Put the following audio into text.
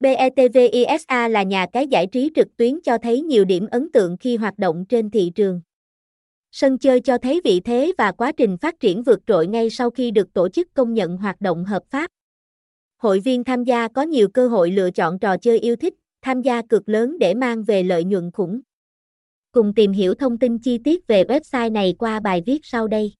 BETVISA là nhà cái giải trí trực tuyến cho thấy nhiều điểm ấn tượng khi hoạt động trên thị trường. Sân chơi cho thấy vị thế và quá trình phát triển vượt trội ngay sau khi được tổ chức công nhận hoạt động hợp pháp. Hội viên tham gia có nhiều cơ hội lựa chọn trò chơi yêu thích, tham gia cực lớn để mang về lợi nhuận khủng. Cùng tìm hiểu thông tin chi tiết về website này qua bài viết sau đây.